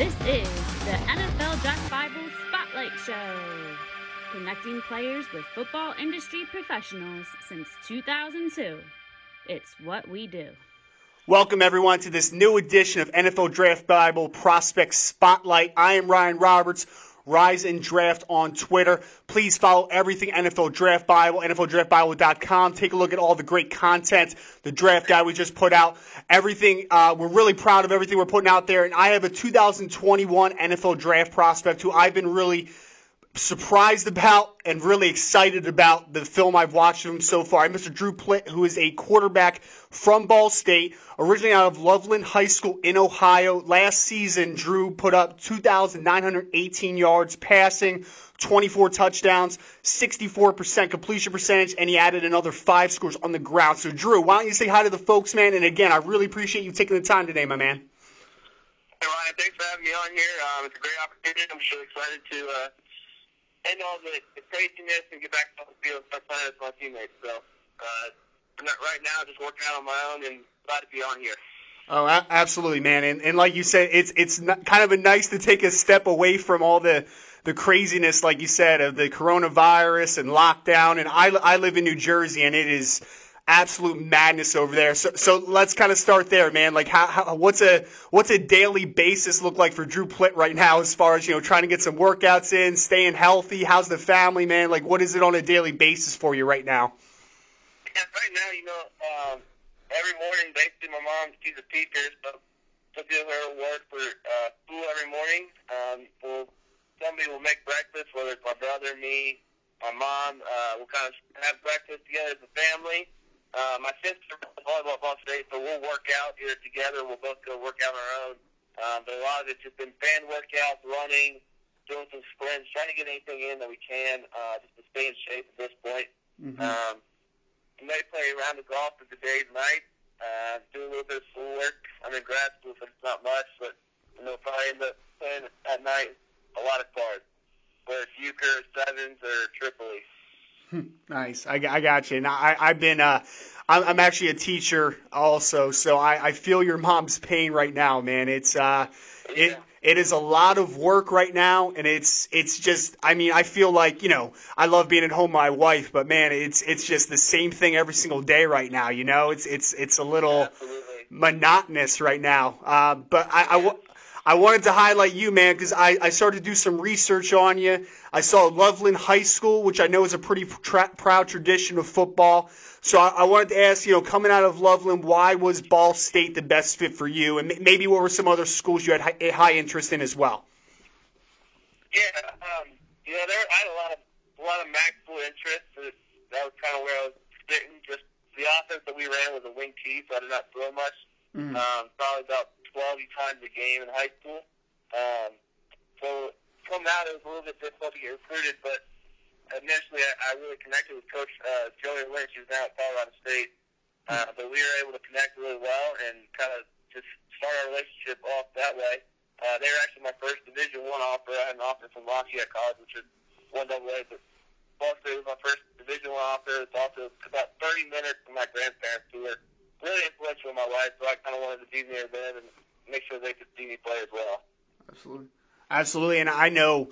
This is the NFL Draft Bible Spotlight Show, connecting players with football industry professionals since 2002. It's what we do. Welcome, everyone, to this new edition of NFL Draft Bible Prospect Spotlight. I am Ryan Roberts. Rise and Draft on Twitter. Please follow everything NFL Draft Bible, NFLDraftBible.com. Take a look at all the great content, the draft guide we just put out, everything. Uh, we're really proud of everything we're putting out there. And I have a 2021 NFL Draft prospect who I've been really surprised about and really excited about the film I've watched of him so far. Mr. Drew Plitt, who is a quarterback from Ball State, originally out of Loveland High School in Ohio. Last season, Drew put up 2,918 yards passing, 24 touchdowns, 64% completion percentage, and he added another five scores on the ground. So, Drew, why don't you say hi to the folks, man? And again, I really appreciate you taking the time today, my man. Hey, Ryan, thanks for having me on here. Um, it's a great opportunity. I'm so excited to uh, end all the, the craziness and get back on the field and start playing with my teammates. So, uh, not right now, just working out on my own and glad to be on here. Oh, absolutely, man. And, and like you said, it's it's kind of a nice to take a step away from all the the craziness, like you said, of the coronavirus and lockdown. And I, I live in New Jersey, and it is absolute madness over there. So, so let's kind of start there, man. Like, how, how, what's a what's a daily basis look like for Drew Plitt right now, as far as you know, trying to get some workouts in, staying healthy? How's the family, man? Like, what is it on a daily basis for you right now? Yeah, right now, you know, um, every morning, basically, my mom she's a teacher, so she'll do her work for uh, school every morning. Um, we'll somebody will make breakfast, whether it's my brother, me, my mom. Uh, we'll kind of have breakfast together as a family. Uh, my sister runs volleyball at Ball State, so we'll work out either together. We'll both go work out on our own. Um, but a lot of it's just been fan workouts, running, doing some sprints, trying to get anything in that we can uh, just to stay in shape at this point. Mm-hmm. Um, may play around the golf for the day and night. Uh, do a little bit of schoolwork. I'm in grad school, so it's not much, but you know, probably end up playing at night a lot of cards, whether it's euchre, sevens, or Tripoley. Nice. I, I got you. Now, I, I've been, uh, I'm, I'm actually a teacher also, so I, I feel your mom's pain right now, man. It's, uh, yeah. it, it is a lot of work right now, and it's, it's just, I mean, I feel like, you know, I love being at home with my wife, but man, it's, it's just the same thing every single day right now, you know? It's, it's, it's a little Absolutely. monotonous right now. Uh, but I, I, wa- I wanted to highlight you, man, because I, I started to do some research on you. I saw Loveland High School, which I know is a pretty tra- proud tradition of football. So I, I wanted to ask, you know, coming out of Loveland, why was Ball State the best fit for you, and m- maybe what were some other schools you had high, a high interest in as well? Yeah, um, you know, there I had a lot of a lot of MAC school interest. So that was kind of where I was sitting. Just the offense that we ran was a wing tee, so I did not throw much. Mm. Um, probably about 12 times a game in high school. Um, so from that, it was a little bit difficult to get recruited, but initially I, I really connected with Coach uh, Joey Lynch, who's now at Colorado State. Uh, but we were able to connect really well and kind of just start our relationship off that way. Uh, they were actually my first Division One offer. I had an offer from Lafayette College, which is one double A, but Ball State was my first Division One offer. It's also about 30 minutes from my grandparents, who were really influential in my life. So I kind of wanted to be near them and make sure they could see me play as well. Absolutely. Absolutely. And I know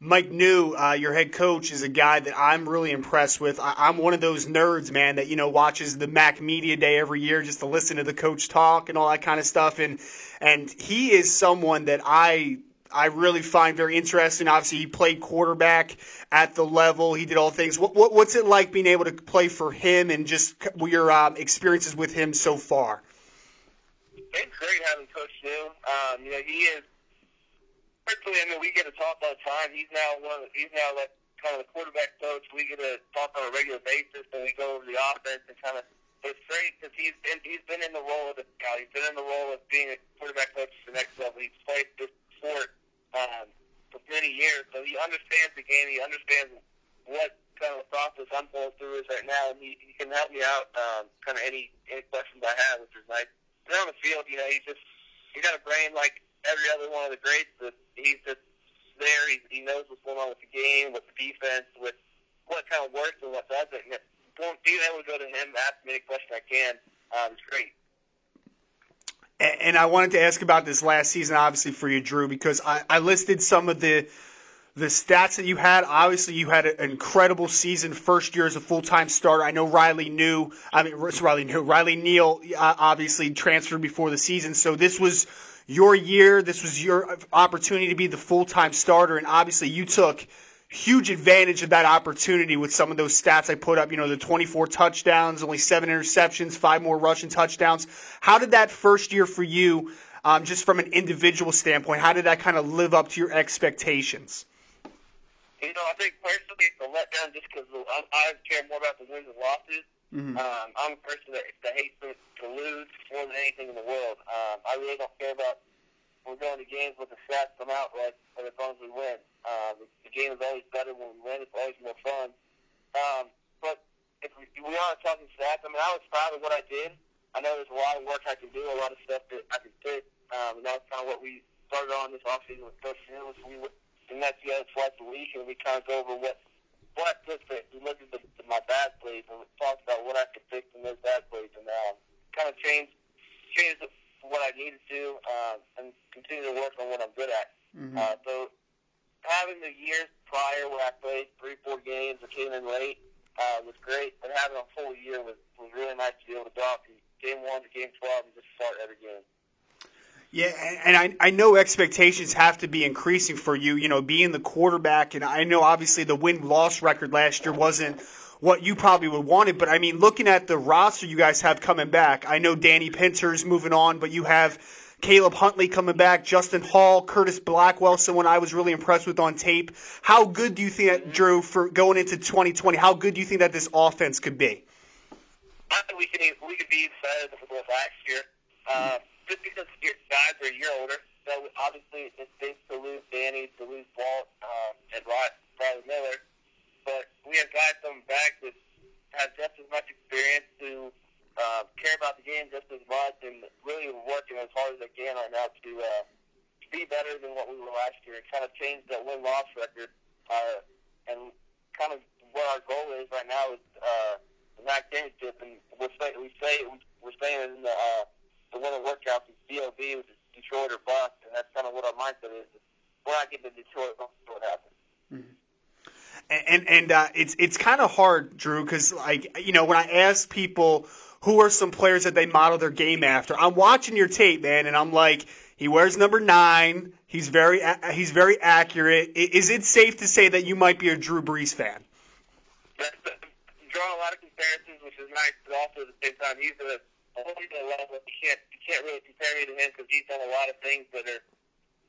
Mike Neu, uh, your head coach, is a guy that I'm really impressed with. I, I'm one of those nerds, man, that, you know, watches the MAC Media Day every year just to listen to the coach talk and all that kind of stuff. And, and he is someone that I, I really find very interesting. Obviously, he played quarterback at the level. He did all things. What, what, what's it like being able to play for him and just your um, experiences with him so far? It's great having Coach Neu. Um, you know, he is personally. I mean, we get to talk all the time. He's now one. Of the, he's now like kind of the quarterback coach. We get to talk on a regular basis, and we go over the offense and kind of. It's great because he's been he's been in the role of a scout. He's been in the role of being a quarterback coach to the next level. He's played this sport um, for many years, so he understands the game. He understands what kind of process I'm going through is right now, and he, he can help me out. Um, kind of any any questions I have, which is nice. And on the field, you know, he's just he's got a brain like every other one of the greats. That he's just there. He, he knows what's going on with the game, with the defense, with what kind of works and what doesn't. And being able to go to him, ask him any question I can, um, is great. And I wanted to ask about this last season, obviously for you, Drew, because I, I listed some of the the stats that you had. Obviously, you had an incredible season, first year as a full time starter. I know Riley knew. I mean, Riley knew. Riley Neal uh, obviously transferred before the season, so this was your year. This was your opportunity to be the full time starter, and obviously, you took huge advantage of that opportunity with some of those stats I put up. You know, the 24 touchdowns, only seven interceptions, five more rushing touchdowns. How did that first year for you, um, just from an individual standpoint, how did that kind of live up to your expectations? You know, I think personally it's a letdown just because I, I care more about the wins and losses. Mm-hmm. Um, I'm a person that, that hates to, to lose more than anything in the world. Um, I really don't care about we're going to games with the stats come out right, but as long as we win. Um, the game is always better when we win. It's always more fun. Um, but if we, we are talking stats, I mean, I was proud of what I did. I know there's a lot of work I can do, a lot of stuff that I can fit. Um, and that's kind of what we started on this offseason with Coach Hill. We and that's the other twice a week, and we kind of go over what what I could fix. We look at the, the, my bad plays and we talk about what I could fix in those bad plays, and um, kind of change change what I needed to, um, and continue to work on what I'm good at. Mm-hmm. Uh, so having the years prior where I played three, four games or came in late uh, was great, but having a full year was was really nice to be able to go out from game one to game twelve and just start every game. Yeah, and I, I know expectations have to be increasing for you, you know, being the quarterback. And I know obviously the win loss record last year wasn't what you probably would want it. But I mean, looking at the roster you guys have coming back, I know Danny Pinter's moving on, but you have Caleb Huntley coming back, Justin Hall, Curtis Blackwell, someone I was really impressed with on tape. How good do you think that, Drew, for going into 2020, how good do you think that this offense could be? I think we could, we could be better than we were last year. Uh, just because your guys are a year older, so obviously it stinks to lose Danny, to lose Walt, um, and Rod, Riley Miller. But we have guys coming back that have just as much experience to uh, care about the game just as much and really working as hard as they can right now to uh, be better than what we were last year and kind of change that win-loss record. Uh, and kind of what our goal is right now is uh, the MAC championship, and we're say, we say we're staying in the uh, the winner workout is DOB, which is Detroit or bust, and that's kind of what our mindset is. We're not getting to Detroit, what happens. Mm-hmm. And and uh, it's it's kind of hard, Drew, because like you know when I ask people who are some players that they model their game after, I'm watching your tape, man, and I'm like, he wears number nine. He's very he's very accurate. Is it safe to say that you might be a Drew Brees fan? Draw a lot of comparisons, which is nice, but also at the same time, he's a only the level. You can't you can't really compare me to him because he's done a lot of things that are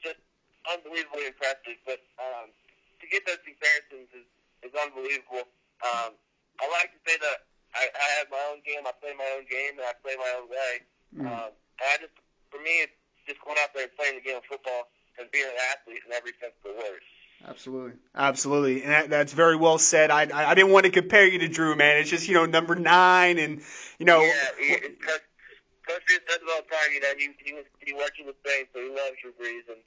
just unbelievably impressive. But um, to get those comparisons is is unbelievable. Um, I like to say that I, I have my own game. I play my own game, and I play my own way. Mm. Um, and I just, for me, it's just going out there and playing the game of football and being an athlete in every sense of the word. Absolutely, absolutely, and that, that's very well said. I, I I didn't want to compare you to Drew, man. It's just you know number nine, and you know. Yeah, he, Coach, Coach Drew says all the time, you know, he he was he works in the Saints, so he loves Drew Brees, and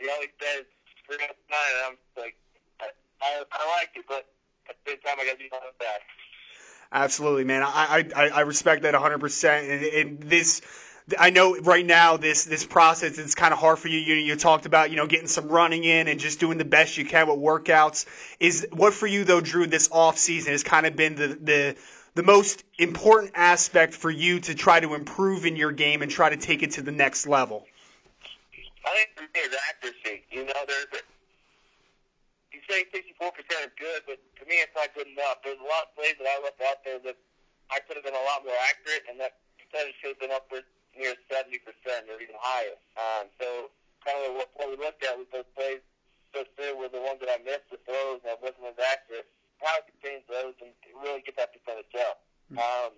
he always says for nine, and I'm like, I, I I like it, but at the same time, I got to be on his back. Absolutely, man. I I I respect that 100, percent and, this I know right now this this process it's kind of hard for you. You you talked about you know getting some running in and just doing the best you can with workouts. Is what for you though, Drew? This off season has kind of been the the the most important aspect for you to try to improve in your game and try to take it to the next level. I think for accuracy. You know, there's you say 64% is good, but to me it's not good enough. There's a lot of plays that I left out there that I could have been a lot more accurate, and that percentage should have been upwards near 70% or even higher. Um, so kind of what, what we looked at with those plays, those two were the ones that I missed the throws and I wasn't as accurate. How to change those and really get that percentage up. Mm-hmm. Um,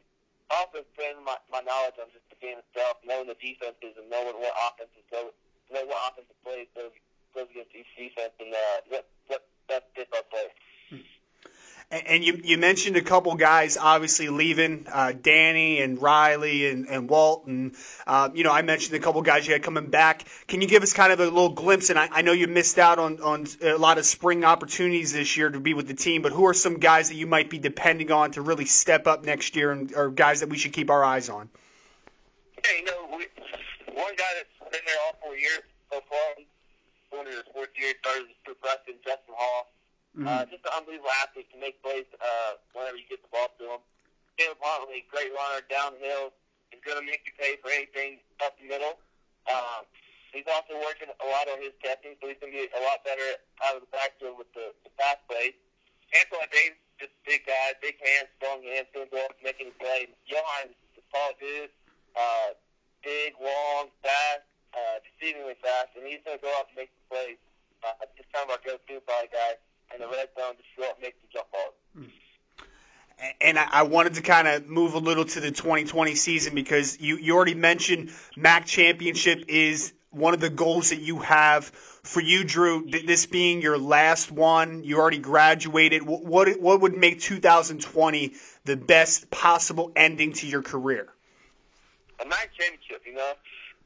also expanding my, my knowledge on just the game itself, knowing the defenses and knowing what offenses go, know what offensive plays goes, goes against each defense and uh, what, what best fits our play. And you, you mentioned a couple guys obviously leaving, uh, Danny and Riley and, and Walt. And, uh, you know, I mentioned a couple guys you had coming back. Can you give us kind of a little glimpse? And I, I know you missed out on, on a lot of spring opportunities this year to be with the team, but who are some guys that you might be depending on to really step up next year and, or guys that we should keep our eyes on? Yeah, you know, we, one years so far. Going into his fourth year, started Preston, Justin Hall. Mm-hmm. Uh, just an unbelievable athlete to make plays uh, whenever you get the ball to him. Caleb Huntley, great runner downhill. He's going to make you pay for anything up the middle. Um, he's also working a lot on his testing, so he's going to be a lot better out of the backfield with the, the pass plays. Antoine Davis, just a big guy, big hands, strong hands, going to go up and make any play. Johan, the tall dude, uh, big, long, fast, uh, deceivingly fast, and he's going to go out and make the plays. Uh, just kind of our go-to probably guy in the red zone, out and make the jump balls. And I wanted to kind of move a little to the 2020 season because you, you already mentioned MAC championship is one of the goals that you have for you, Drew. This being your last one, you already graduated. What what would make 2020 the best possible ending to your career? A MAC championship, you know.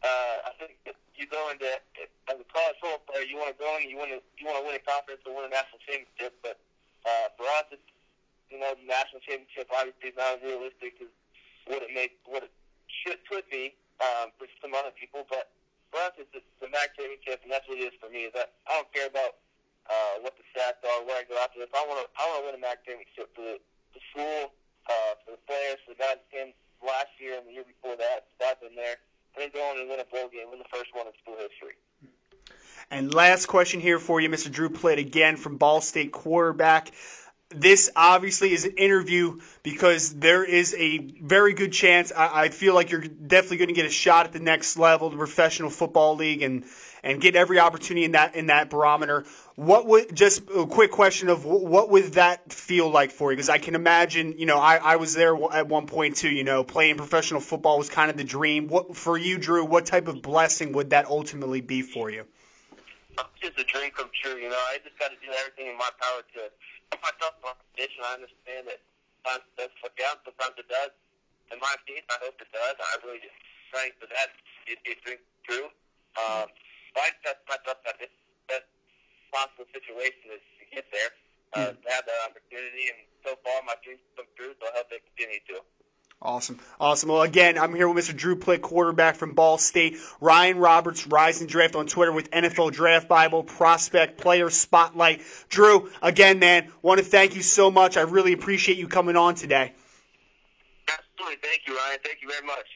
Uh, I think you go into as a college football player, you want to go in, you want to you want to win a conference or win a national championship. But uh, for us, it's you know the national championship obviously is not as realistic as what it may what it should could be um, for some other people. But for us, it's the, MAC championship, and that's what it is for me. Is that I don't care about uh, what the stats are, where I go after this. I want to I want to win a MAC championship for the, the school, uh, for the players, for the guys that came last year and the year before that. I've been there then go on and win a bowl game, win the first one in school history. And last question here for you, Mr. Drew Plitt, again from Ball State quarterback. This obviously is an interview because there is a very good chance. I, I feel like you're definitely going to get a shot at the next level, the professional football league, and and get every opportunity in that in that barometer. What would just a quick question of what would that feel like for you? Because I can imagine, you know, I, I was there at one point too. You know, playing professional football was kind of the dream. What for you, Drew? What type of blessing would that ultimately be for you? It's a dream come true. You know, I just got to do everything in my power to put myself in my position. I understand that sometimes it does slip down, sometimes it does. In my case, I hope it does. I really just praying for that. It, it dream true. Um, I just got to put myself in this possible situation is to get there, uh, to have that opportunity. And so far, my dreams come true, so I hope they continue to. Awesome. Awesome. Well, again, I'm here with Mr. Drew Plitt, quarterback from Ball State. Ryan Roberts, Rising Draft on Twitter with NFL Draft Bible, Prospect, Player Spotlight. Drew, again, man, want to thank you so much. I really appreciate you coming on today. Absolutely. Thank you, Ryan. Thank you very much.